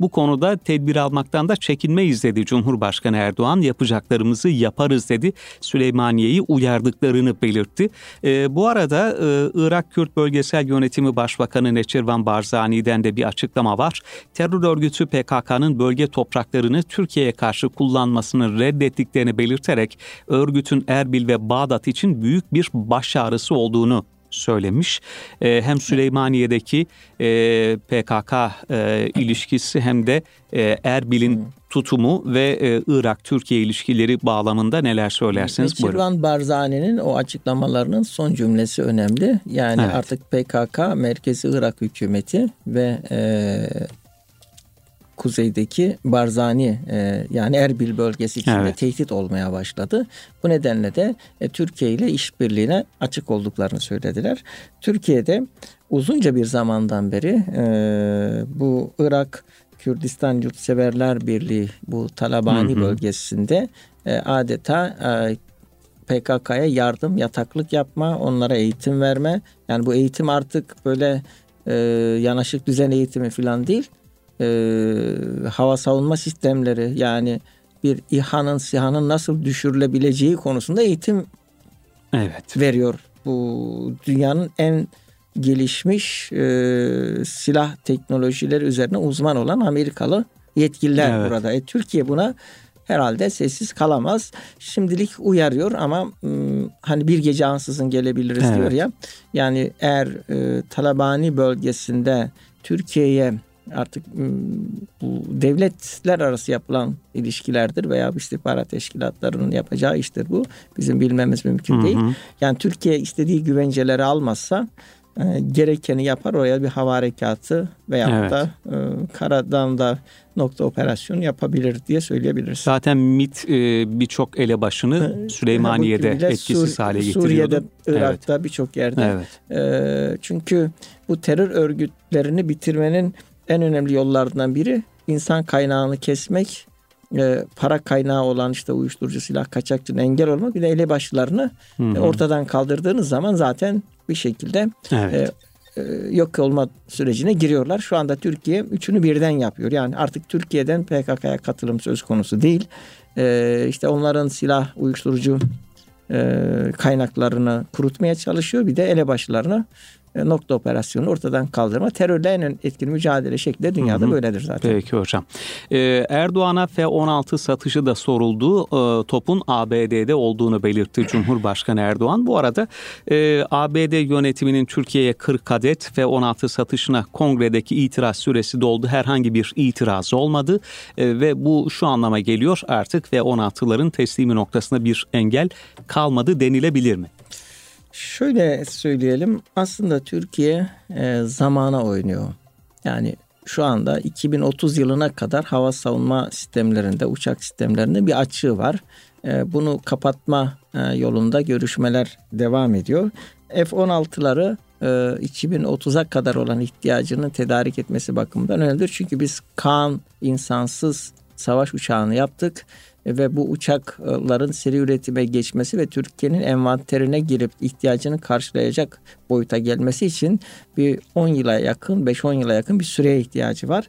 bu konuda tedbir almaktan da çekinmeyiz dedi Cumhurbaşkanı Erdoğan. Yapacaklarımızı yaparız dedi. Süleymaniye'yi uyardıklarını belirtti. E, bu arada e, Irak Kürt Bölgesel Yönetimi Başbakanı Neçirvan Barzani'den de bir açıklama var. Terör örgütü PKK'nın bölge topraklarını Türkiye'ye karşı kullanmasını reddettiklerini belirterek örgütün Erbil ve Bağdat için büyük bir baş ağrısı olduğunu söylemiş. E, hem Süleymaniye'deki e, PKK e, ilişkisi hem de e, Erbil'in tutumu ve e, Irak-Türkiye ilişkileri bağlamında neler söylersiniz? Çirvan Barzani'nin o açıklamalarının son cümlesi önemli. Yani evet. artık PKK Merkezi Irak hükümeti ve e, kuzeydeki Barzani e, yani Erbil bölgesi içinde evet. tehdit olmaya başladı. Bu nedenle de e, Türkiye ile işbirliğine açık olduklarını söylediler. Türkiye'de uzunca bir zamandan beri e, bu Irak Kürdistan Yurtseverler Birliği bu Talabani hı hı. bölgesinde e, adeta e, PKK'ya yardım, yataklık yapma, onlara eğitim verme. Yani bu eğitim artık böyle e, yanaşık düzen eğitimi falan değil e, hava savunma sistemleri yani bir İHA'nın SİHA'nın nasıl düşürülebileceği konusunda eğitim evet. veriyor. Bu dünyanın en gelişmiş e, silah teknolojileri üzerine uzman olan Amerikalı yetkililer evet. burada. E, Türkiye buna herhalde sessiz kalamaz. Şimdilik uyarıyor ama hani bir gece ansızın gelebiliriz evet. diyor ya. Yani eğer e, Talabani bölgesinde Türkiye'ye artık bu devletler arası yapılan ilişkilerdir veya istihbarat teşkilatlarının yapacağı iştir bu. Bizim bilmemiz mümkün değil. Hı hı. Yani Türkiye istediği güvenceleri almazsa e, gerekeni yapar oraya bir hava harekatı veya evet. da e, karadan da nokta operasyonu yapabilir diye söyleyebiliriz. Zaten MIT e, birçok elebaşını Süleymaniye'de etkisiz Sur- hale getiriyordu. Suriye'de, Irak'ta evet. birçok yerde. Evet. E, çünkü bu terör örgütlerini bitirmenin en önemli yollardan biri insan kaynağını kesmek, e, para kaynağı olan işte uyuşturucu silah kaçakçının engel olmak bir de elebaşlarını hı hı. ortadan kaldırdığınız zaman zaten bir şekilde evet. e, e, yok olma sürecine giriyorlar. Şu anda Türkiye üçünü birden yapıyor. Yani artık Türkiye'den PKK'ya katılım söz konusu değil. E, işte onların silah uyuşturucu e, kaynaklarını kurutmaya çalışıyor. Bir de elebaşlarını e, nokta operasyonu ortadan kaldırma. Terörle en etkili mücadele şekli dünyada hı hı. böyledir zaten. Peki hocam. Ee, Erdoğan'a F-16 satışı da soruldu. Ee, topun ABD'de olduğunu belirtti Cumhurbaşkanı Erdoğan. Bu arada e, ABD yönetiminin Türkiye'ye 40 adet F-16 satışına kongredeki itiraz süresi doldu. Herhangi bir itiraz olmadı e, ve bu şu anlama geliyor artık F-16'ların teslimi noktasında bir engel kalmadı denilebilir mi? Şöyle söyleyelim aslında Türkiye e, zamana oynuyor. Yani şu anda 2030 yılına kadar hava savunma sistemlerinde, uçak sistemlerinde bir açığı var. E, bunu kapatma e, yolunda görüşmeler devam ediyor. F-16'ları e, 2030'a kadar olan ihtiyacının tedarik etmesi bakımından önemlidir. Çünkü biz kan, insansız savaş uçağını yaptık ve bu uçakların seri üretime geçmesi ve Türkiye'nin envanterine girip ihtiyacını karşılayacak boyuta gelmesi için bir 10 yıla yakın, 5-10 yıla yakın bir süreye ihtiyacı var.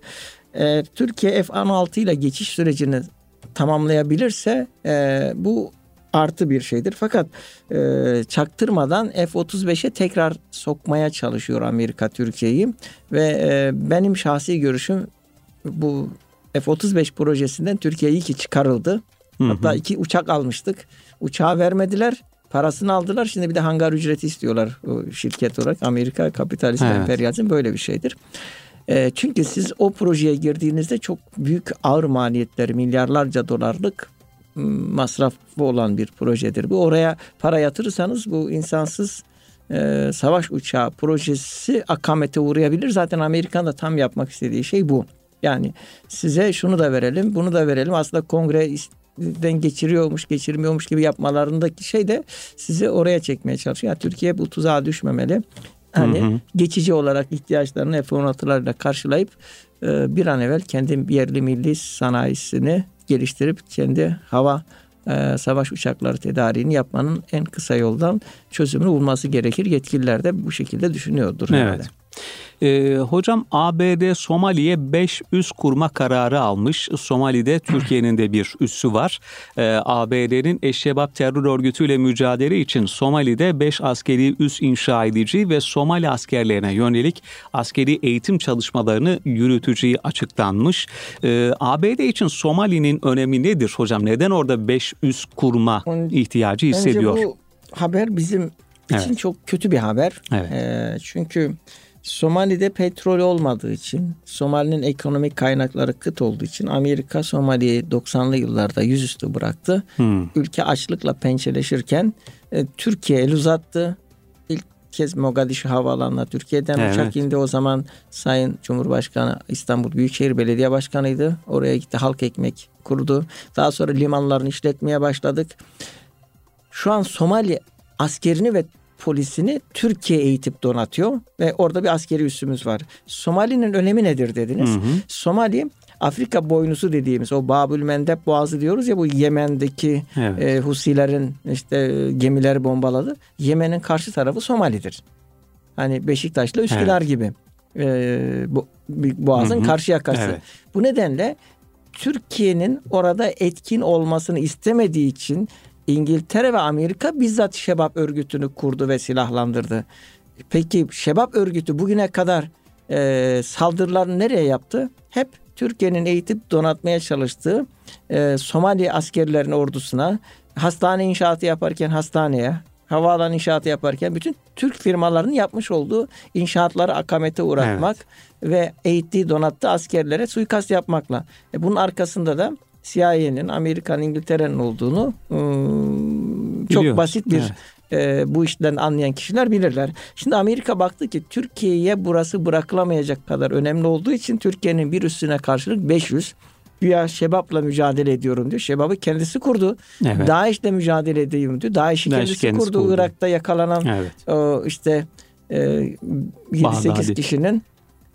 E, Türkiye F-16 ile geçiş sürecini tamamlayabilirse e, bu artı bir şeydir. Fakat e, çaktırmadan F-35'e tekrar sokmaya çalışıyor Amerika Türkiye'yi ve e, benim şahsi görüşüm bu F-35 projesinden Türkiye iyi ki çıkarıldı. Hı hı. Hatta iki uçak almıştık. Uçağı vermediler. Parasını aldılar. Şimdi bir de hangar ücreti istiyorlar o şirket olarak. Amerika kapitalist evet. emperyalizm böyle bir şeydir. E, çünkü siz o projeye girdiğinizde çok büyük ağır maliyetleri milyarlarca dolarlık masrafı olan bir projedir. Bu oraya para yatırırsanız bu insansız e, savaş uçağı projesi akamete uğrayabilir. Zaten Amerikan da tam yapmak istediği şey bu. Yani size şunu da verelim, bunu da verelim. Aslında kongreden geçiriyormuş, geçirmiyormuş gibi yapmalarındaki şey de sizi oraya çekmeye çalışıyor. Yani Türkiye bu tuzağa düşmemeli. Hani hı hı. geçici olarak ihtiyaçlarını F-16'larla karşılayıp e, bir an evvel kendi yerli milli sanayisini geliştirip kendi hava e, savaş uçakları tedariğini yapmanın en kısa yoldan çözümünü bulması gerekir. Yetkililer de bu şekilde düşünüyordur. Evet. Herhalde. E, hocam ABD Somali'ye 5 üs kurma kararı almış. Somali'de Türkiye'nin de bir üssü var. E, ee, ABD'nin Eşşebap terör örgütüyle mücadele için Somali'de 5 askeri üs inşa edici ve Somali askerlerine yönelik askeri eğitim çalışmalarını yürüteceği açıklanmış. E, ABD için Somali'nin önemi nedir hocam? Neden orada 5 üs kurma ihtiyacı hissediyor? Bence bu haber bizim için evet. çok kötü bir haber. Evet. E, çünkü Somali'de petrol olmadığı için, Somali'nin ekonomik kaynakları kıt olduğu için Amerika Somali'yi 90'lı yıllarda yüzüstü bıraktı. Hmm. Ülke açlıkla pençeleşirken e, Türkiye el uzattı. İlk kez Mogadishu havaalanına Türkiye'den evet. uçak indi. O zaman Sayın Cumhurbaşkanı İstanbul Büyükşehir Belediye Başkanı'ydı. Oraya gitti halk ekmek kurdu. Daha sonra limanlarını işletmeye başladık. Şu an Somali askerini ve polisini Türkiye eğitip donatıyor ve orada bir askeri üssümüz var. Somali'nin önemi nedir dediniz? Hı hı. Somali Afrika boynuzu dediğimiz o Babül Mendeb Boğazı diyoruz ya bu Yemen'deki evet. e, Husilerin işte gemileri bombaladı. Yemen'in karşı tarafı Somali'dir. Hani Beşiktaş'la Üsküdar evet. gibi. E, bu, Boğaz'ın hı hı. karşı yakası. Evet. Bu nedenle Türkiye'nin orada etkin olmasını istemediği için İngiltere ve Amerika bizzat Şebap örgütünü kurdu ve silahlandırdı. Peki Şebap örgütü bugüne kadar e, saldırılarını nereye yaptı? Hep Türkiye'nin eğitip donatmaya çalıştığı e, Somali askerlerin ordusuna, hastane inşaatı yaparken hastaneye, havaalanı inşaatı yaparken bütün Türk firmalarının yapmış olduğu inşaatları akamete uğratmak evet. ve eğittiği donattığı askerlere suikast yapmakla. E bunun arkasında da CIA'nin, Amerikan, İngiltere'nin olduğunu ıı, çok Biliyor. basit bir evet. e, bu işten anlayan kişiler bilirler. Şimdi Amerika baktı ki Türkiye'ye burası bırakılamayacak kadar önemli olduğu için Türkiye'nin bir üstüne karşılık 500 güya Şebap'la mücadele ediyorum diyor. Şebap'ı kendisi kurdu. Evet. DAEŞ'le mücadele ediyorum diyor. DAEŞ'i kendisi, kendisi kurdu. kurdu. Irak'ta yakalanan evet. o işte e, 7-8 kişinin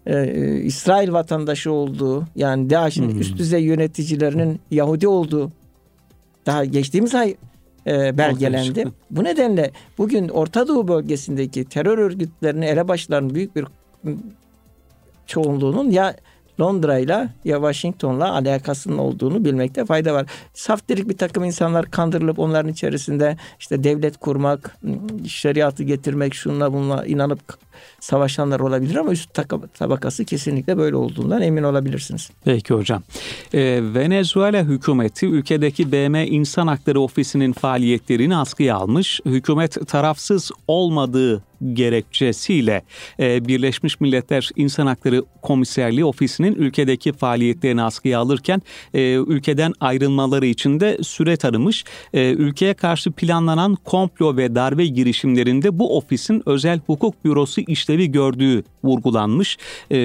e, İsrail vatandaşı olduğu yani DAEŞ'in hmm. üst düzey yöneticilerinin Yahudi olduğu daha geçtiğimiz ay e, belgelendi. Bu nedenle bugün Orta Doğu bölgesindeki terör örgütlerinin elebaşlarının büyük bir çoğunluğunun ya Londra ile ya Washington'la alakasının olduğunu bilmekte fayda var. Saftirik bir takım insanlar kandırılıp onların içerisinde işte devlet kurmak, şeriatı getirmek, şunla bununla inanıp savaşanlar olabilir ama üst tabakası kesinlikle böyle olduğundan emin olabilirsiniz. Peki hocam. Ee, Venezuela hükümeti ülkedeki BM İnsan Hakları Ofisi'nin faaliyetlerini askıya almış. Hükümet tarafsız olmadığı gerekçesiyle e, Birleşmiş Milletler İnsan Hakları Komiserliği Ofisi'nin ülkedeki faaliyetlerini askıya alırken e, ülkeden ayrılmaları için de süre tanımış. E, ülkeye karşı planlanan komplo ve darbe girişimlerinde bu ofisin özel hukuk bürosu işlevi gördüğü vurgulanmış. E,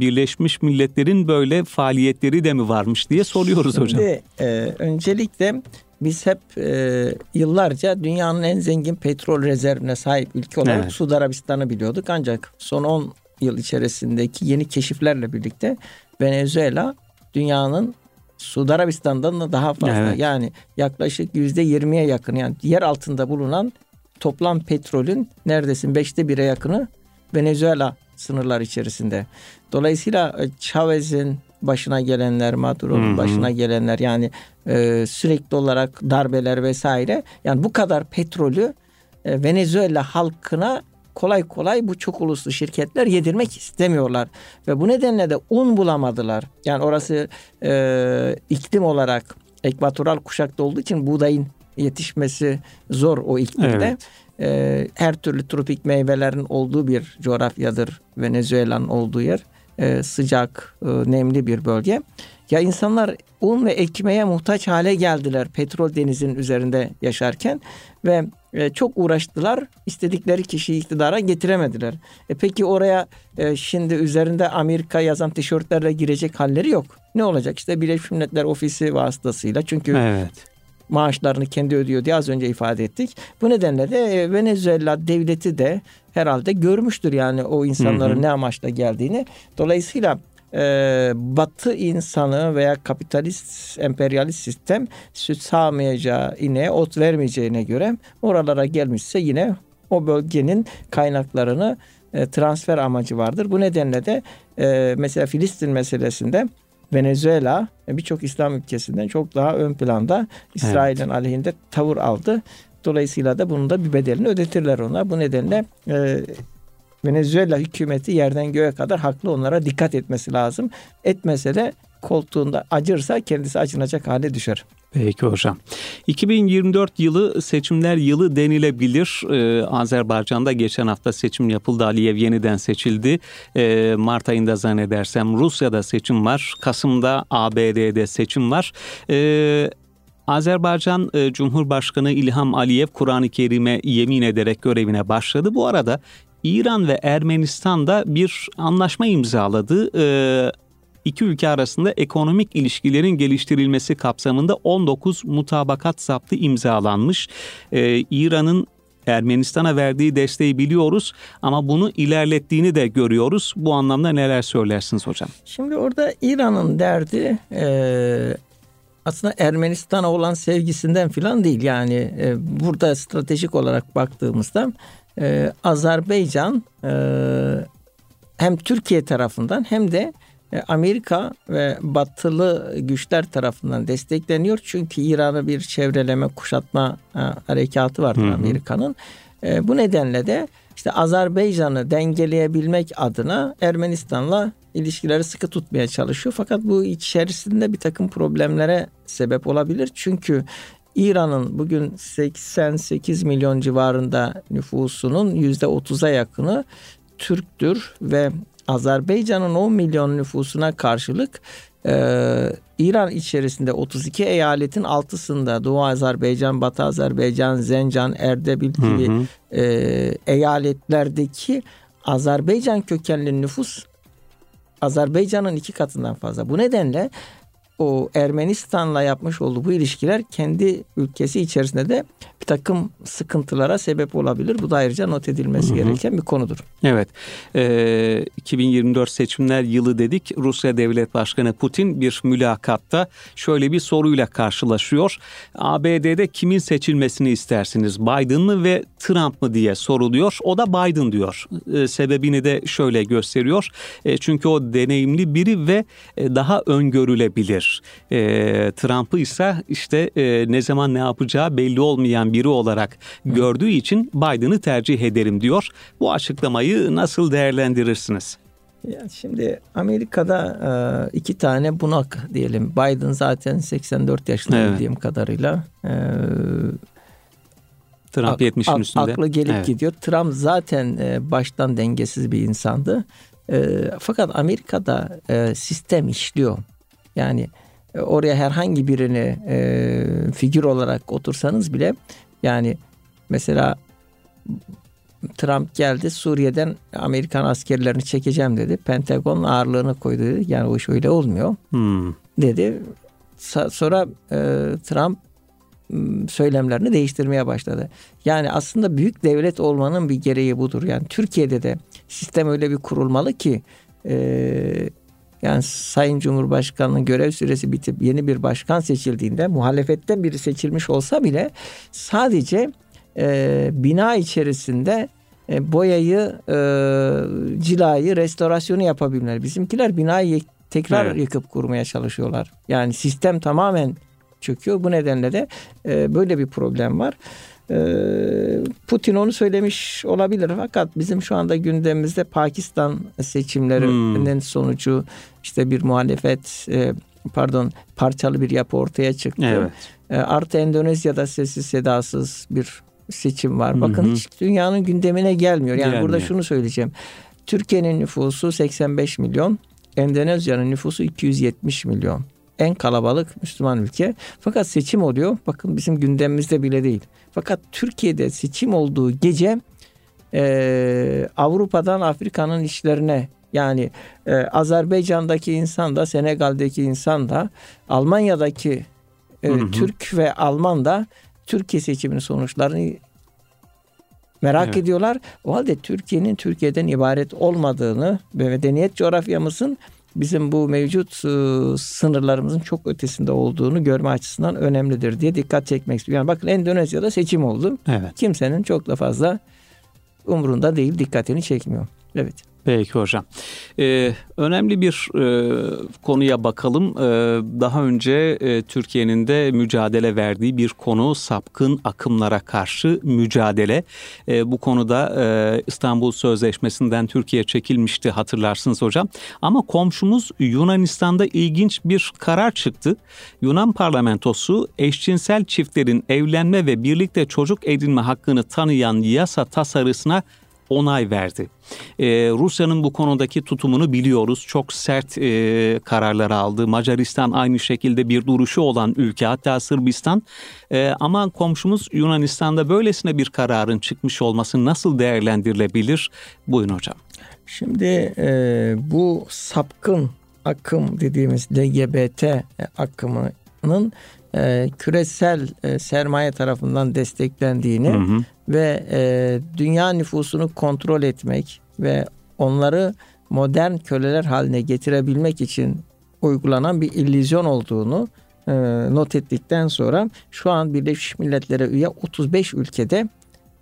Birleşmiş Milletler'in böyle faaliyetleri de mi varmış diye soruyoruz Şimdi, hocam. E, öncelikle biz hep e, yıllarca dünyanın en zengin petrol rezervine sahip ülke olarak evet. Suudi Arabistan'ı biliyorduk. Ancak son 10 yıl içerisindeki yeni keşiflerle birlikte Venezuela dünyanın Suudi Arabistan'dan da daha fazla. Evet. Yani yaklaşık yüzde yirmiye yakın yani yer altında bulunan toplam petrolün neredesin beşte bire yakını Venezuela sınırlar içerisinde. Dolayısıyla e, Chavez'in başına gelenler, Maduro'nun başına gelenler yani e, sürekli olarak darbeler vesaire. Yani bu kadar petrolü e, Venezuela halkına kolay kolay bu çok uluslu şirketler yedirmek istemiyorlar. Ve bu nedenle de un bulamadılar. Yani orası e, iklim olarak ekvatoral kuşakta olduğu için buğdayın yetişmesi zor o iklimde. Evet. E, her türlü tropik meyvelerin olduğu bir coğrafyadır Venezuela'nın olduğu yer e, sıcak, e, nemli bir bölge. Ya insanlar un ve ekmeğe muhtaç hale geldiler petrol denizinin üzerinde yaşarken ve e, çok uğraştılar. İstedikleri kişiyi iktidara getiremediler. E peki oraya e, şimdi üzerinde Amerika yazan tişörtlerle girecek halleri yok. Ne olacak? İşte Birleşmiş Milletler Ofisi vasıtasıyla. Çünkü evet maaşlarını kendi ödüyor diye az önce ifade ettik. Bu nedenle de e, Venezuela devleti de herhalde görmüştür yani o insanların hı hı. ne amaçla geldiğini. Dolayısıyla e, Batı insanı veya kapitalist emperyalist sistem süt sağmayacağı ineğe ot vermeyeceğine göre oralara gelmişse yine o bölgenin kaynaklarını e, transfer amacı vardır. Bu nedenle de e, mesela Filistin meselesinde Venezuela birçok İslam ülkesinden çok daha ön planda İsrail'in evet. aleyhinde tavır aldı. Dolayısıyla da bunun da bir bedelini ödetirler ona. Bu nedenle e, Venezuela hükümeti yerden göğe kadar haklı onlara dikkat etmesi lazım. Etmese de koltuğunda acırsa kendisi acınacak hale düşer. Peki hocam. 2024 yılı seçimler yılı denilebilir. Ee, Azerbaycan'da geçen hafta seçim yapıldı. Aliyev yeniden seçildi. Ee, Mart ayında zannedersem Rusya'da seçim var. Kasım'da ABD'de seçim var. Ee, Azerbaycan e, Cumhurbaşkanı İlham Aliyev Kur'an-ı Kerim'e yemin ederek görevine başladı. Bu arada İran ve Ermenistan da bir anlaşma imzaladı. Ee, iki ülke arasında ekonomik ilişkilerin geliştirilmesi kapsamında 19 mutabakat zaptı imzalanmış. Ee, İran'ın Ermenistan'a verdiği desteği biliyoruz ama bunu ilerlettiğini de görüyoruz. Bu anlamda neler söylersiniz hocam? Şimdi orada İran'ın derdi e, aslında Ermenistan'a olan sevgisinden filan değil. Yani e, burada stratejik olarak baktığımızda e, Azerbaycan e, hem Türkiye tarafından hem de Amerika ve batılı güçler tarafından destekleniyor. Çünkü İran'ı bir çevreleme, kuşatma e, harekatı vardır Amerika'nın. E, bu nedenle de işte Azerbaycan'ı dengeleyebilmek adına Ermenistan'la ilişkileri sıkı tutmaya çalışıyor. Fakat bu içerisinde bir takım problemlere sebep olabilir. Çünkü İran'ın bugün 88 milyon civarında nüfusunun %30'a yakını Türktür ve Azerbaycan'ın 10 milyon nüfusuna karşılık e, İran içerisinde 32 eyaletin altısında Doğu Azerbaycan, Batı Azerbaycan, Zencan, Erdebil gibi hı hı. E, eyaletlerdeki Azerbaycan kökenli nüfus Azerbaycan'ın iki katından fazla. Bu nedenle o Ermenistan'la yapmış olduğu bu ilişkiler kendi ülkesi içerisinde de bir takım sıkıntılara sebep olabilir. Bu da ayrıca not edilmesi Hı-hı. gereken bir konudur. Evet. Ee, 2024 seçimler yılı dedik. Rusya Devlet Başkanı Putin bir mülakatta şöyle bir soruyla karşılaşıyor. ABD'de kimin seçilmesini istersiniz? Biden mı ve Trump mı diye soruluyor. O da Biden diyor. Ee, sebebini de şöyle gösteriyor. E, çünkü o deneyimli biri ve e, daha öngörülebilir. E, Trump'ı ise işte e, ne zaman ne yapacağı belli olmayan biri olarak gördüğü için Biden'ı tercih ederim diyor. Bu açıklamayı nasıl değerlendirirsiniz? Ya şimdi Amerika'da e, iki tane bunak diyelim. Biden zaten 84 yaşında evet. bildiğim kadarıyla. E, Trump 70'in üstünde. Aklı gelip evet. gidiyor. Trump zaten e, baştan dengesiz bir insandı. Fakat Amerika'da sistem işliyor. Yani oraya herhangi birini figür olarak otursanız bile yani mesela Trump geldi Suriye'den Amerikan askerlerini çekeceğim dedi. Pentagon ağırlığını koydu dedi. Yani o iş öyle olmuyor hmm. dedi. Sonra e, Trump söylemlerini değiştirmeye başladı. Yani aslında büyük devlet olmanın bir gereği budur. Yani Türkiye'de de sistem öyle bir kurulmalı ki e, yani Sayın Cumhurbaşkanı'nın görev süresi bitip yeni bir başkan seçildiğinde muhalefetten biri seçilmiş olsa bile sadece e, bina içerisinde e, boyayı, e, cilayı, restorasyonu yapabilmeler. Bizimkiler binayı tekrar evet. yıkıp kurmaya çalışıyorlar. Yani sistem tamamen çöküyor. Bu nedenle de e, böyle bir problem var. E, Putin onu söylemiş olabilir fakat bizim şu anda gündemimizde Pakistan seçimlerinin hmm. sonucu işte bir muhalefet e, pardon parçalı bir yapı ortaya çıktı. Evet. E, artı Endonezya'da sessiz sedasız bir seçim var. Bakın hı hı. hiç dünyanın gündemine gelmiyor. Yani Gelmiyor. burada şunu söyleyeceğim. Türkiye'nin nüfusu 85 milyon, Endonezya'nın nüfusu 270 milyon. En kalabalık Müslüman ülke. Fakat seçim oluyor. Bakın bizim gündemimizde bile değil. Fakat Türkiye'de seçim olduğu gece e, Avrupa'dan Afrika'nın işlerine yani e, Azerbaycan'daki insan da Senegal'deki insan da Almanya'daki e, hı hı. Türk ve Alman da Türkiye seçiminin sonuçlarını merak evet. ediyorlar. O halde Türkiye'nin Türkiye'den ibaret olmadığını ve medeniyet coğrafyamızın bizim bu mevcut e, sınırlarımızın çok ötesinde olduğunu görme açısından önemlidir diye dikkat çekmek istiyorum. Yani bakın Endonezya'da seçim oldu. Evet. Kimsenin çok da fazla umurunda değil, dikkatini çekmiyor. Evet. Peki hocam. Ee, önemli bir e, konuya bakalım. Ee, daha önce e, Türkiye'nin de mücadele verdiği bir konu sapkın akımlara karşı mücadele. E, bu konuda e, İstanbul Sözleşmesi'nden Türkiye çekilmişti hatırlarsınız hocam. Ama komşumuz Yunanistan'da ilginç bir karar çıktı. Yunan parlamentosu eşcinsel çiftlerin evlenme ve birlikte çocuk edinme hakkını tanıyan yasa tasarısına onay verdi. Ee, Rusya'nın bu konudaki tutumunu biliyoruz. Çok sert e, kararlar aldı. Macaristan aynı şekilde bir duruşu olan ülke hatta Sırbistan. E, ama komşumuz Yunanistan'da böylesine bir kararın çıkmış olması nasıl değerlendirilebilir? Buyurun hocam. Şimdi e, bu sapkın akım dediğimiz LGBT akımının e, küresel e, sermaye tarafından desteklendiğini hı hı. ve e, dünya nüfusunu kontrol etmek ve onları modern köleler haline getirebilmek için uygulanan bir illüzyon olduğunu e, not ettikten sonra şu an Birleşmiş Milletler'e üye 35 ülkede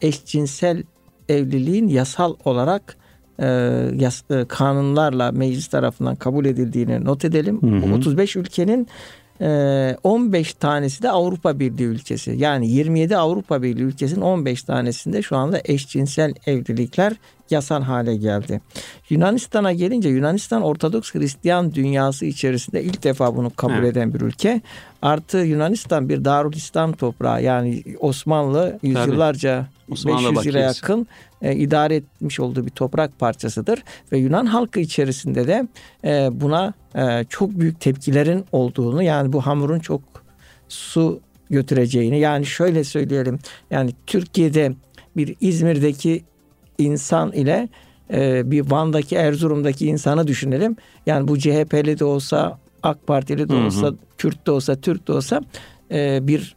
eşcinsel evliliğin yasal olarak e, yas, e, kanunlarla meclis tarafından kabul edildiğini not edelim. Hı hı. 35 ülkenin 15 ee, tanesi de Avrupa Birliği ülkesi. Yani 27 Avrupa Birliği ülkesinin 15 tanesinde şu anda eşcinsel evlilikler yasal hale geldi. Yunanistan'a gelince Yunanistan Ortodoks Hristiyan dünyası içerisinde ilk defa bunu kabul evet. eden bir ülke. Artı Yunanistan bir Darül İslam toprağı. Yani Osmanlı yüzyıllarca Osmanlı 500 yıla yakın e, idare etmiş olduğu bir toprak parçasıdır. Ve Yunan halkı içerisinde de e, buna e, çok büyük tepkilerin olduğunu yani bu hamurun çok su götüreceğini yani şöyle söyleyelim yani Türkiye'de bir İzmir'deki insan ile e, bir Van'daki Erzurum'daki insanı düşünelim. Yani bu CHP'li de olsa AK Partili de olsa, hı hı. Kürt de olsa, Türk de olsa e, bir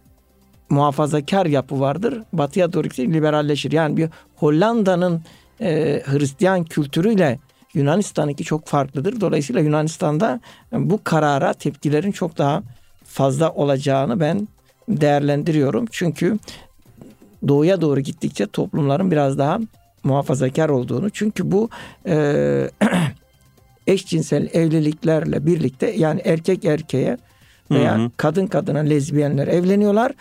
muhafazakar yapı vardır. Batıya doğru liberalleşir. Yani bir Hollanda'nın e, Hristiyan kültürüyle Yunanistan'ınki çok farklıdır. Dolayısıyla Yunanistan'da bu karara tepkilerin çok daha fazla olacağını ben değerlendiriyorum. Çünkü doğuya doğru gittikçe toplumların biraz daha muhafazakar olduğunu. Çünkü bu e, eşcinsel evliliklerle birlikte yani erkek erkeğe veya hı hı. kadın kadına lezbiyenler evleniyorlar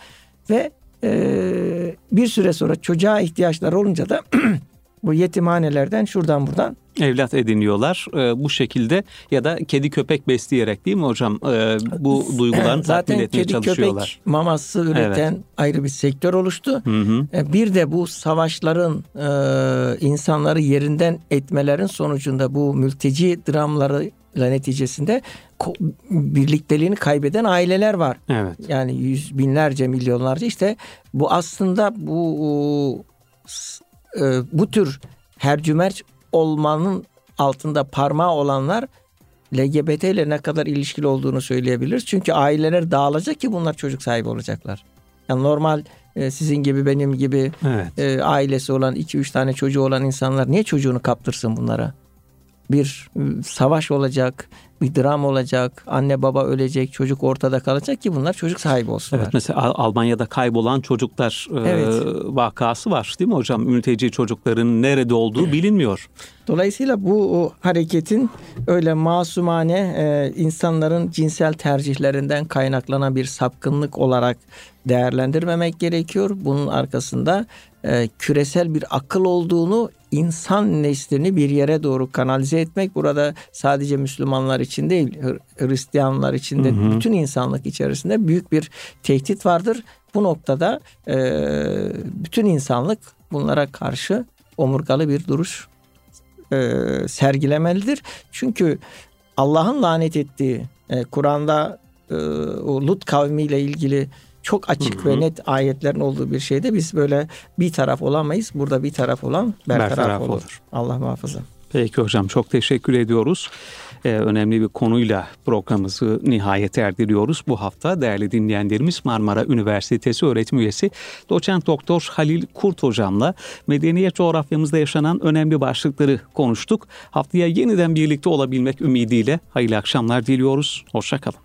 ve e, bir süre sonra çocuğa ihtiyaçları olunca da bu yetimhanelerden şuradan buradan evlat ediniyorlar e, bu şekilde ya da kedi köpek besleyerek değil mi hocam e, bu duygularını tatmin etmeye çalışıyorlar. Zaten kedi köpek maması üreten evet. ayrı bir sektör oluştu. Hı hı. E, bir de bu savaşların e, insanları yerinden etmelerin sonucunda bu mülteci dramları neticesinde birlikteliğini kaybeden aileler var. Evet. Yani yüz binlerce milyonlarca işte bu aslında bu e, bu tür hercümerç olmanın altında parmağı olanlar LGBT ile ne kadar ilişkili olduğunu söyleyebilir. Çünkü aileler dağılacak ki bunlar çocuk sahibi olacaklar. Yani normal e, sizin gibi benim gibi evet. e, ailesi olan 2-3 tane çocuğu olan insanlar niye çocuğunu kaptırsın bunlara? Bir e, savaş olacak, bir dram olacak, anne baba ölecek, çocuk ortada kalacak ki bunlar çocuk sahibi olsunlar. Evet mesela Almanya'da kaybolan çocuklar e, evet. e, vakası var değil mi hocam? Mülteci çocukların nerede olduğu bilinmiyor. Dolayısıyla bu hareketin öyle masumane e, insanların cinsel tercihlerinden kaynaklanan bir sapkınlık olarak değerlendirmemek gerekiyor. Bunun arkasında e, küresel bir akıl olduğunu insan neslini bir yere doğru kanalize etmek burada sadece Müslümanlar için değil Hristiyanlar için de hı hı. bütün insanlık içerisinde büyük bir tehdit vardır. Bu noktada e, bütün insanlık bunlara karşı omurgalı bir duruş e, sergilemelidir. Çünkü Allah'ın lanet ettiği e, Kur'an'da e, o Lut kavmiyle ilgili çok açık hı hı. ve net ayetlerin olduğu bir şeyde biz böyle bir taraf olamayız. Burada bir taraf olan bertaraf, bertaraf olur. olur. Allah muhafaza. Peki hocam çok teşekkür ediyoruz. Ee, önemli bir konuyla programımızı nihayet erdiriyoruz. Bu hafta değerli dinleyenlerimiz Marmara Üniversitesi öğretim üyesi doçent doktor Halil Kurt hocamla medeniyet coğrafyamızda yaşanan önemli başlıkları konuştuk. Haftaya yeniden birlikte olabilmek ümidiyle hayırlı akşamlar diliyoruz. Hoşçakalın.